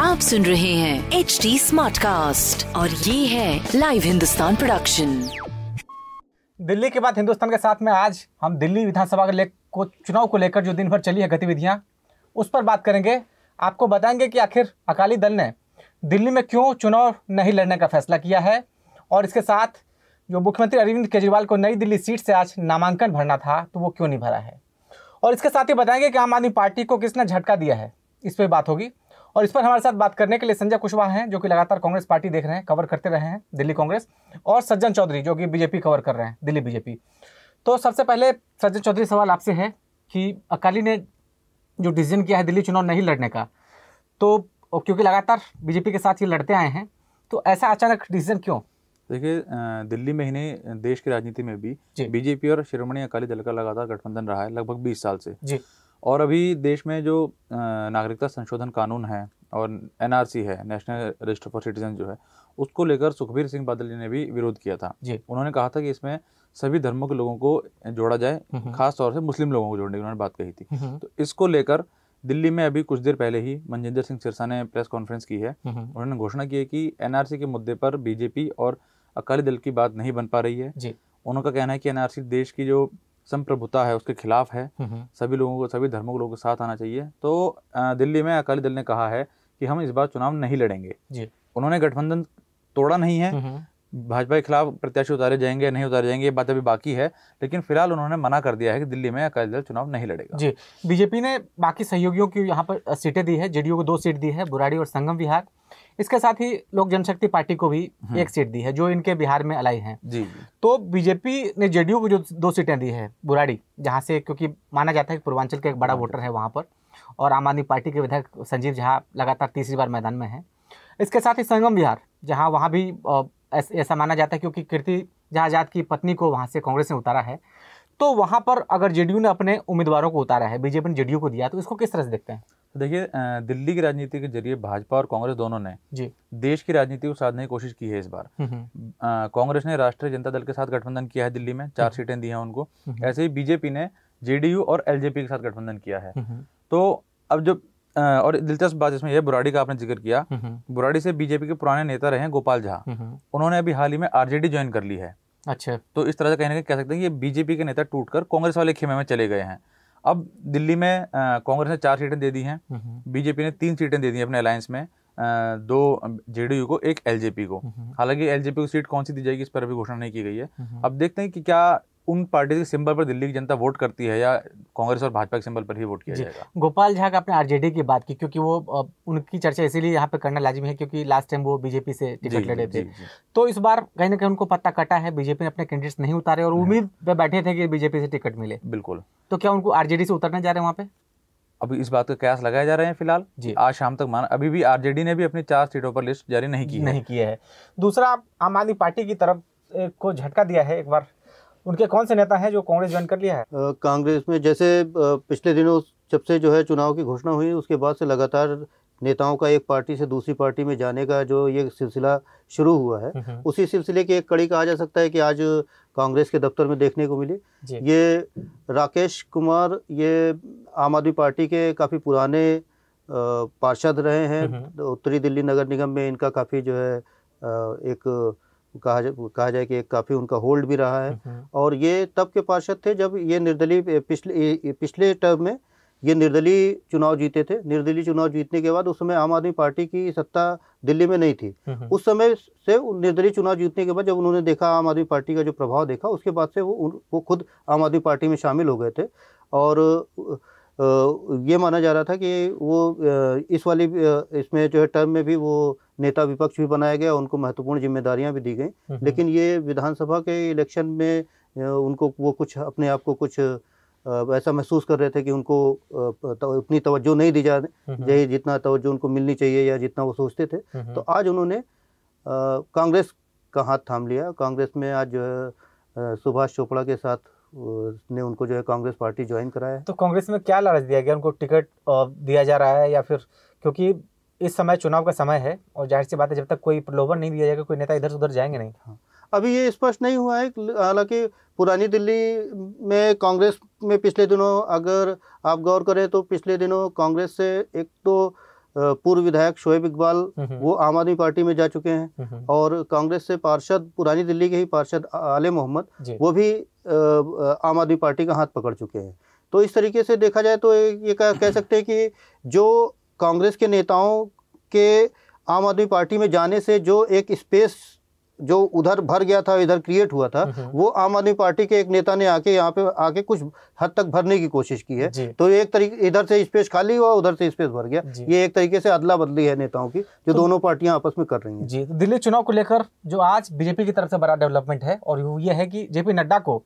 आप सुन रहे हैं एच डी स्मार्ट कास्ट और ये है लाइव हिंदुस्तान प्रोडक्शन दिल्ली के बाद हिंदुस्तान के साथ में आज हम दिल्ली विधानसभा के को चुनाव को लेकर जो दिन भर चली है गतिविधियाँ उस पर बात करेंगे। आपको बताएँगे कि आखिर अकाली दल ने दिल्ली में क्यों चुनाव नहीं लड़ने का फैसला किया है? और इसके साथ जो मुख्यमंत्री अरविंद केजरीवाल को नई दिल्ली सीट से आज नामांकन भरना था तो वो क्यों नहीं भरा है? और इसके साथ ही बताएँगे कि आम आदमी पार्टी को किसने झटका दिया है। इस पर बात होगी। और इस पर हमारे साथ बात करने के लिए संजय कुशवाहा हैं, जो कि लगातार कांग्रेस पार्टी देख रहे हैं, कवर करते रहे हैं, दिल्ली कांग्रेस। और सज्जन चौधरी, जो कि बीजेपी कवर कर रहे हैं, दिल्ली बीजेपी। तो सबसे पहले सज्जन चौधरी, सवाल आपसे है कि अकाली ने जो डिसीज़न किया है दिल्ली चुनाव नहीं लड़ने का तो क्योंकि लगातार बीजेपी के साथ ये लड़ते आए हैं तो ऐसा अचानक डिसीज़न क्यों? देखिए दिल्ली में ही नहीं देश की राजनीति में भी बीजेपी और शिरोमणि अकाली दल का लगातार गठबंधन रहा है लगभग 20 साल से। जी। और अभी देश में जो नागरिकता संशोधन कानून है और एनआरसी है नेशनल रजिस्टर फॉर सिटीजन जो है उसको लेकर सुखबीर सिंह बादल जी ने भी विरोध किया था। जी। उन्होंने कहा था कि इसमें सभी धर्मों के लोगों को जोड़ा जाए खास तौर से मुस्लिम लोगों को जोड़ने की उन्होंने बात कही थी। तो इसको लेकर दिल्ली में अभी कुछ देर पहले ही मनजिंदर सिंह सिरसा ने प्रेस कॉन्फ्रेंस की है। उन्होंने घोषणा की है कि एनआरसी के मुद्दे पर बीजेपी और अकाली दल की बात नहीं बन पा रही है। जी। उनका कहना है कि एनआरसी देश की जो संप्रभुता है उसके खिलाफ है। सभी लोगों को सभी धर्मों के लोगों के साथ आना चाहिए। तो दिल्ली में अकाली दल ने कहा है कि हम इस बार चुनाव नहीं लड़ेंगे। जी। उन्होंने गठबंधन तोड़ा नहीं है। भाजपा के खिलाफ प्रत्याशी उतारे जाएँगे नहीं उतारे जाएँगे ये बात अभी बाकी है। लेकिन फ़िलहाल उन्होंने मना कर दिया है कि दिल्ली में अकाली दल चुनाव नहीं लड़ेगा। जी। बीजेपी ने बाकी सहयोगियों की यहाँ पर सीटें दी है। जेडीयू को दो सीट दी है बुराड़ी और संगम विहार। इसके साथ ही लोक जनशक्ति पार्टी को भी हम्म। एक सीट दी है जो इनके बिहार में अलाई है। जी तो बीजेपी ने जेडीयू को जो दो सीटें दी है बुराड़ी जहाँ से क्योंकि माना जाता है कि पूर्वांचल का एक बड़ा वोटर है वहाँ पर और आम आदमी पार्टी के विधायक संजीव झा लगातार तीसरी बार मैदान में है। इसके साथ ही संगम बिहार जहाँ वहाँ भी ऐसा माना जाता है क्योंकि कीर्ति झा आज़ाद की पत्नी को वहाँ से कांग्रेस ने उतारा है। तो वहाँ पर अगर जेडीयू ने अपने उम्मीदवारों को उतारा है बीजेपी ने जेडीयू को दिया तो इसको किस तरह से देखते हैं? तो देखिए दिल्ली की राजनीति के ज़रिए भाजपा और कांग्रेस दोनों ने जी। देश की राजनीति को साधने की कोशिश की है इस बार। हम्म, हम्म। कांग्रेस ने राष्ट्रीय जनता दल के साथ गठबंधन किया है दिल्ली में चार हम्म। सीटें दी हैं उनको। ऐसे ही बीजेपी ने जेडीयू और एलजेपी के साथ गठबंधन किया है। तो अब जो और दिलचस्प बात इसमें यह बुराड़ी का आपने ज़िक्र किया। बुराड़ी से बीजेपी के पुराने नेता रहे गोपाल झा। उन्होंने अभी हाल ही में आरजेडी ज्वाइन कर ली है। अच्छा। तो इस तरह से कहीं ना कहीं कह सकते हैं कि बीजेपी के नेता टूटकर कांग्रेस वाले खेमे में चले गए हैं। अब दिल्ली में कांग्रेस ने चार सीटें दे दी हैं। बीजेपी ने तीन सीटें दे दी अपने अलायंस में दो जेडीयू को एक एलजेपी को। हालाँकि एलजेपी को सीट कौन सी दी जाएगी इस पर अभी घोषणा नहीं की गई है। अब देखते हैं कि क्या उन पार्टी के सिंबल पर दिल्ली की जनता वोट करती है या कांग्रेस और भाजपा के सिंबल पर ही वोट किया जाएगा? गोपाल झा का आपने आरजेडी की बात की क्योंकि वो उनकी चर्चा इसीलिए यहाँ पे करना लाजिमी है क्योंकि लास्ट टाइम वो बीजेपी से टिकट लड़े थे। तो इस बार कहीं ना कहीं उनको पत्ता कटा है बीजेपी ने अपने कैंडिडेट्स नहीं उतारे और उम्मीद पे बैठे थे कि बीजेपी से टिकट मिले। बिल्कुल। तो क्या उनको आरजेडी से उतरने जा रहे हैं वहाँ पे? अभी इस बात का कयास लगाए जा रहे हैं फ़िलहाल। जी। आज शाम तक माना अभी भी आरजेडी ने भी अपनी चार सीटों पर लिस्ट जारी नहीं की नहीं किया है। दूसरा आम आदमी पार्टी की तरफ़ को झटका दिया है एक बार। उनके कौन से नेता हैं जो कांग्रेस ज्वाइन कर लिया है? कांग्रेस में जैसे पिछले दिनों जब से जो है चुनाव की घोषणा हुई उसके बाद से लगातार नेताओं का एक पार्टी से दूसरी पार्टी में जाने का जो ये सिलसिला शुरू हुआ है हम्म, हम्म। उसी सिलसिले की एक कड़ी कहा जा सकता है कि आज कांग्रेस के दफ्तर में देखने को मिली। ये राकेश कुमार ये आम आदमी पार्टी के काफ़ी पुराने पार्षद रहे हैं। हम्म, उत्तरी दिल्ली नगर निगम में इनका काफ़ी जो है एक कहा जाए कहा जाए कि एक काफ़ी उनका होल्ड भी रहा है। हम्म, हम्म। और ये तब के पार्षद थे जब ये निर्दलीय पिछले पिछले टर्म में ये निर्दलीय चुनाव जीते थे। निर्दलीय चुनाव जीतने के बाद उस समय आम आदमी पार्टी की सत्ता दिल्ली में नहीं थी। हम्म, उस समय से निर्दलीय चुनाव जीतने के बाद जब उन्होंने देखा आम आदमी पार्टी का जो प्रभाव देखा उसके बाद से वो वो खुद आम आदमी पार्टी में शामिल हो गए थे। और ये माना जा रहा था कि वो इस वाली इसमें जो है टर्म में भी वो नेता विपक्ष भी बनाया गया उनको महत्वपूर्ण जिम्मेदारियाँ भी दी गई। लेकिन ये विधानसभा के इलेक्शन में उनको वो कुछ अपने आप को कुछ ऐसा महसूस कर रहे थे कि उनको उतनी तवज्जो नहीं दी जा हम्म, जाए जितना तवज्जो उनको मिलनी चाहिए या जितना वो सोचते थे। हम्म, तो आज उन्होंने कांग्रेस का हाथ थाम लिया। कांग्रेस में आज सुभाष चोपड़ा के साथ ने उनको जो है कांग्रेस पार्टी ज्वाइन कराया तो कांग्रेस में क्या लालच दिया गया? उनको टिकट दिया जा रहा है या फिर क्योंकि इस समय चुनाव का समय है और ज़ाहिर सी बात है जब तक कोई प्रलोभन नहीं दिया जाएगा कोई नेता इधर से उधर जाएँगे नहीं। हाँ। अभी ये स्पष्ट नहीं हुआ है हालाँकि पुरानी दिल्ली में कांग्रेस में पिछले दिनों अगर आप गौर करें तो पिछले दिनों कांग्रेस से एक तो पूर्व विधायक शोएब इकबाल हम्म, वो आम आदमी पार्टी में जा चुके हैं हम्म, और कांग्रेस से पार्षद पुरानी दिल्ली के ही पार्षद आले मोहम्मद वो भी आम आदमी पार्टी का हाथ पकड़ चुके हैं। तो इस तरीके से देखा जाए तो ये कह सकते हैं कि जो कांग्रेस के नेताओं के आम आदमी पार्टी में जाने से जो एक स्पेस जो उधर भर गया था इधर क्रिएट हुआ था हम्म। वो आम आदमी पार्टी के एक नेता ने आके यहाँ पे आके कुछ हद तक भरने की कोशिश की है। तो एक तरीके इधर से स्पेस खाली हुआ उधर से स्पेस भर गया। ये एक तरीके से अदला बदली है नेताओं की जो तो- दोनों पार्टियाँ आपस में कर रही हैं। जी तो दिल्ली चुनाव को लेकर जो आज बीजेपी की तरफ़ से बड़ा डेवलपमेंट है और ये है कि जेपी नड्डा को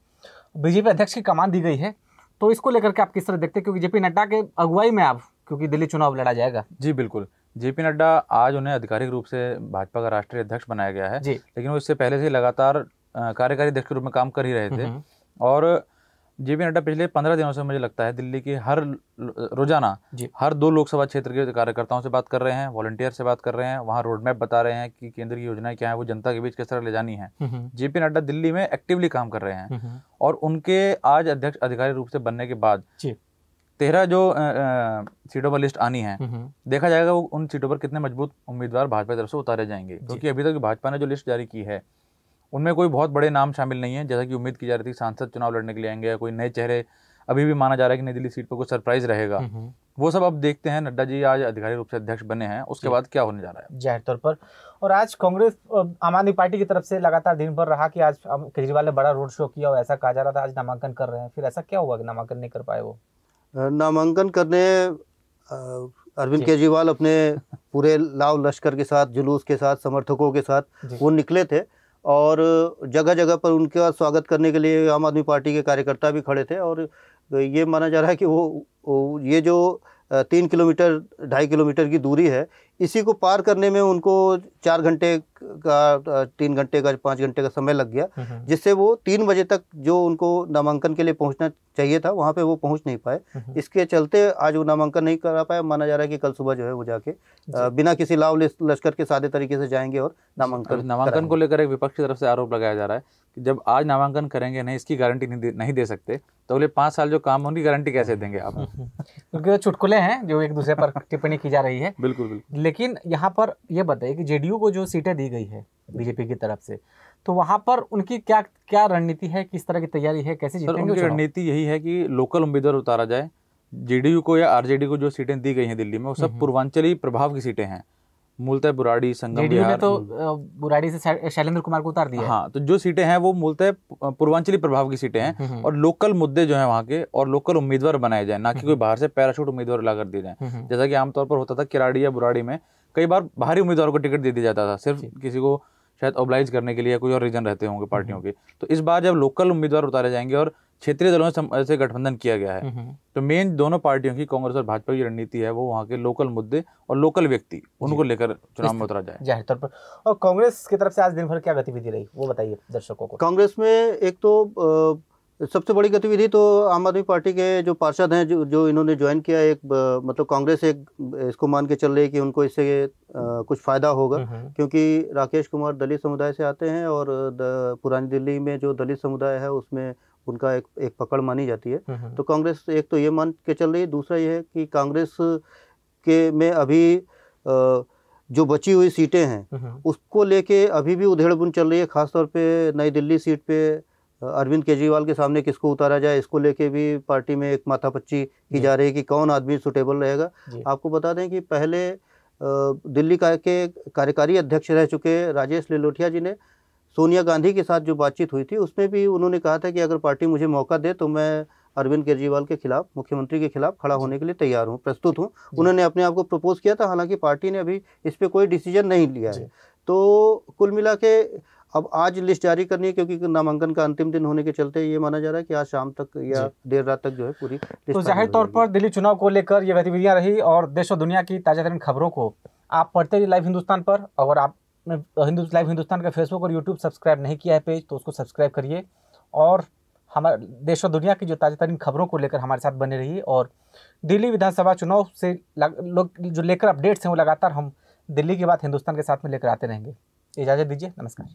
बीजेपी अध्यक्ष की कमान दी गई है। तो इसको लेकर के आप किस तरह देखते हैं? क्योंकि जेपी नड्डा के अगुवाई में आप क्योंकि दिल्ली चुनाव लड़ा जाएगा। जी बिल्कुल। जेपी नड्डा आज उन्हें आधिकारिक रूप से भाजपा का राष्ट्रीय अध्यक्ष बनाया गया है लेकिन वो इससे पहले से लगातार कार्यकारी अध्यक्ष के रूप में काम कर ही रहे थे। हम्म, और जेपी नड्डा पिछले पंद्रह दिनों से मुझे लगता है दिल्ली के हर रोज़ाना हर दो लोकसभा क्षेत्र के कार्यकर्ताओं से बात कर रहे हैं वॉलंटियर से बात कर रहे हैं वहाँ रोड मैप बता रहे हैं कि केंद्र की योजनाएँ क्या है वो जनता के बीच किस तरह ले जानी है। हम्म, जेपी नड्डा दिल्ली में एक्टिवली काम कर रहे हैं। हम्म, और उनके आज अध्यक्ष अधिकारी रूप से बनने के बाद तेरह जो सीटों पर लिस्ट आनी है हम्म, देखा जाएगा वो उन सीटों पर कितने मज़बूत उम्मीदवार भाजपा की तरफ़ से उतारे जाएँगे। क्योंकि अभी तक भाजपा ने जो लिस्ट जारी की है उनमें कोई बहुत बड़े नाम शामिल नहीं है जैसा कि उम्मीद की जा रही थी सांसद चुनाव लड़ने के लिए आएँगे या कोई नए चेहरे अभी भी माना जा रहा है कि नई दिल्ली सीट पर कोई सरप्राइज़ रहेगा। हम्म, वो सब अब देखते हैं नड्डा जी आज अधिकारी रूप से अध्यक्ष बने हैं उसके बाद क्या होने जा रहा है? ज़ाहिर तौर पर। और आज कांग्रेस आम आदमी पार्टी की तरफ़ से लगातार दिन भर रहा कि आज केजरीवाल ने बड़ा रोड शो किया और ऐसा कहा जा रहा था आज नामांकन कर रहे हैं। फिर ऐसा क्या हुआ कि नामांकन नहीं कर पाए वो? नामांकन करने अरविंद केजरीवाल अपने पूरे लाव लश्कर के साथ जुलूस के साथ समर्थकों के साथ वो निकले थे और जगह जगह पर उनका स्वागत करने के लिए आम आदमी पार्टी के कार्यकर्ता भी खड़े थे और ये माना जा रहा है कि वो, वो ये जो तीन किलोमीटर ढाई किलोमीटर की दूरी है इसी को पार करने में उनको चार घंटे का तीन घंटे का पाँच घंटे का समय लग गया हम्म, जिससे वो तीन बजे तक जो उनको नामांकन के लिए पहुँचना चाहिए था वहाँ पे वो पहुँच नहीं पाए। हम्म। इसके चलते आज वो नामांकन नहीं करा पाए। माना जा रहा है कि कल सुबह जो है वो जाके बिना किसी लाव लिस- लश्कर के सादे तरीके से जाएँगे और नामांकन नामांकन को लेकर एक विपक्ष की तरफ़ से आरोप लगाया जा रहा है। कि जब आज नामांकन करेंगे नहीं इसकी गारंटी नहीं दे, नहीं दे सकते तो अगले पाँच साल जो काम है उनकी गारंटी कैसे देंगे आप? क्योंकि वो चुटकुले हैं जो एक दूसरे पर टिप्पणी की जा रही है। बिल्कुल बिल्कुल। लेकिन यहाँ पर यह बताइए कि जेडीयू को जो सीटें दी गई है बीजेपी की तरफ़ से तो वहाँ पर उनकी क्या क्या रणनीति है किस तरह की तैयारी है कैसे जीतेंगे रणनीति यही है कि लोकल उम्मीदवार उतारा जाए जेडीयू को या आरजेडी को जो सीटें दी गई हैं दिल्ली में वो सब पूर्वांचली प्रभाव की सीटें हैं। मूलतः बुराड़ी संगम बिहार। तो बुराड़ी से शैलेंद्र कुमार को उतार दिया हाँ। तो जो सीटें हैं वो मूलतः पूर्वांचली प्रभाव की सीटें हैं। हम्म, और लोकल मुद्दे जो है वहाँ के और लोकल उम्मीदवार बनाए जाए ना कि कोई बाहर से पैराशूट उम्मीदवार ला कर दिए जाए। हम्म, जैसा कि आमतौर पर होता था किराड़ी या बुराड़ी में कई बार बाहरी उम्मीदवारों को टिकट दे दिया जाता था सिर्फ़ किसी को शायद ओबलाइज करने के लिए कोई और रीजन रहते होंगे पार्टियों के। तो इस बार जब लोकल उम्मीदवार उतारे जाएँगे और क्षेत्रीय दलों से गठबंधन किया गया है हम्म, तो मेन दोनों पार्टियों की कांग्रेस और भाजपा की रणनीति है वो वहाँ के लोकल मुद्दे और लोकल व्यक्ति उनको लेकर चुनाव में उतरा जाए। ज़ाहिर तौर पर। और कांग्रेस की तरफ़ से आज दिन भर क्या गतिविधि रही वो बताइए दर्शकों को। कांग्रेस में एक तो सबसे बड़ी गतिविधि तो आम आदमी पार्टी के जो पार्षद हैं जो जो इन्होंने ज्वाइन किया एक मतलब कांग्रेस एक इसको मान के चल रही है कि उनको इससे कुछ फ़ायदा होगा। हम्म, क्योंकि राकेश कुमार दलित समुदाय से आते हैं और पुरानी दिल्ली में जो दलित समुदाय है उसमें उनका एक एक पकड़ मानी जाती है। हम्म, तो कांग्रेस एक तो ये मान के चल रही है दूसरा ये है कि कांग्रेस के में अभी जो बची हुई सीटें हैं हम्म, उसको लेके अभी भी उधेड़बुन चल रही है खासतौर पे नई दिल्ली सीट पे अरविंद केजरीवाल के सामने किसको उतारा जाए इसको लेके भी पार्टी में एक माथापच्ची की जा। रही है कि कौन आदमी सुटेबल रहेगा। आपको बता दें कि पहले दिल्ली का के कार्यकारी अध्यक्ष रह चुके राजेश लिलोटिया जी ने सोनिया गांधी के साथ जो बातचीत हुई थी उसमें भी उन्होंने कहा था कि अगर पार्टी मुझे मौका दे तो मैं अरविंद केजरीवाल के खिलाफ मुख्यमंत्री के खिलाफ खड़ा होने के लिए तैयार हूँ प्रस्तुत हूँ। उन्होंने अपने आप को प्रपोज किया था हालाँकि पार्टी ने अभी इस पर कोई डिसीज़न नहीं लिया है। तो कुल मिला के अब आज लिस्ट जारी करनी है क्योंकि नामांकन का अंतिम दिन होने के चलते ये माना जा रहा है कि आज शाम तक या देर रात तक जो है पूरी तो ज़ाहिर तौर पर दिल्ली चुनाव को लेकर ये गतिविधियाँ रही और देश और दुनिया की ताज़ा तरीन खबरों को। आप पढ़ते रहिए लाइव हिंदुस्तान पर। अगर आप हिंदू लाइव हिंदुस्तान का फेसबुक और यूट्यूब सब्सक्राइब नहीं किया है पेज तो उसको सब्सक्राइब करिए। और हमारे देश और दुनिया की जो ताज़ा तरीन खबरों को लेकर हमारे साथ बने रहिए। और दिल्ली विधानसभा चुनाव से लोग जो लेकर अपडेट्स हैं वो लगातार हम दिल्ली के बाद हिंदुस्तान के साथ में लेकर आते रहेंगे। इजाज़त दीजिए। नमस्कार।